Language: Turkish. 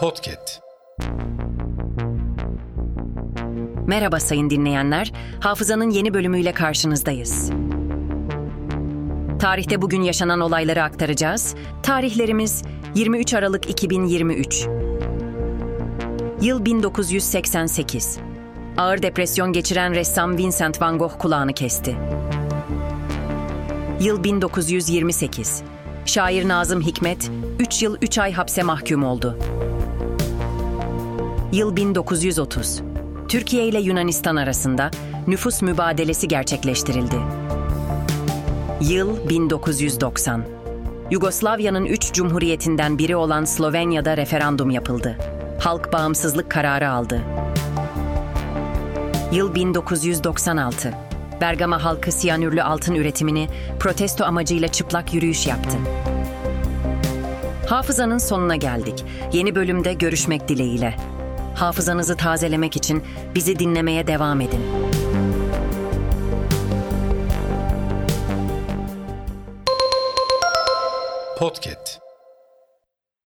Podcast. Merhaba sayın dinleyenler. Hafızanın yeni bölümüyle karşınızdayız. Tarihte bugün yaşanan olayları aktaracağız. Tarihlerimiz 23 Aralık 2023. Yıl 1988. Ağır depresyon geçiren ressam Vincent van Gogh kulağını kesti. Yıl 1928. Şair Nazım Hikmet 3 yıl 3 ay hapse mahkum oldu. Yıl 1930. Türkiye ile Yunanistan arasında nüfus mübadelesi gerçekleştirildi. Yıl 1990. Yugoslavya'nın üç cumhuriyetinden biri olan Slovenya'da referandum yapıldı. Halk bağımsızlık kararı aldı. Yıl 1996. Bergama halkı siyanürlü altın üretimini protesto amacıyla çıplak yürüyüş yaptı. Hafızanın sonuna geldik. Yeni bölümde görüşmek dileğiyle. Hafızanızı tazelemek için bizi dinlemeye devam edin. Podcast.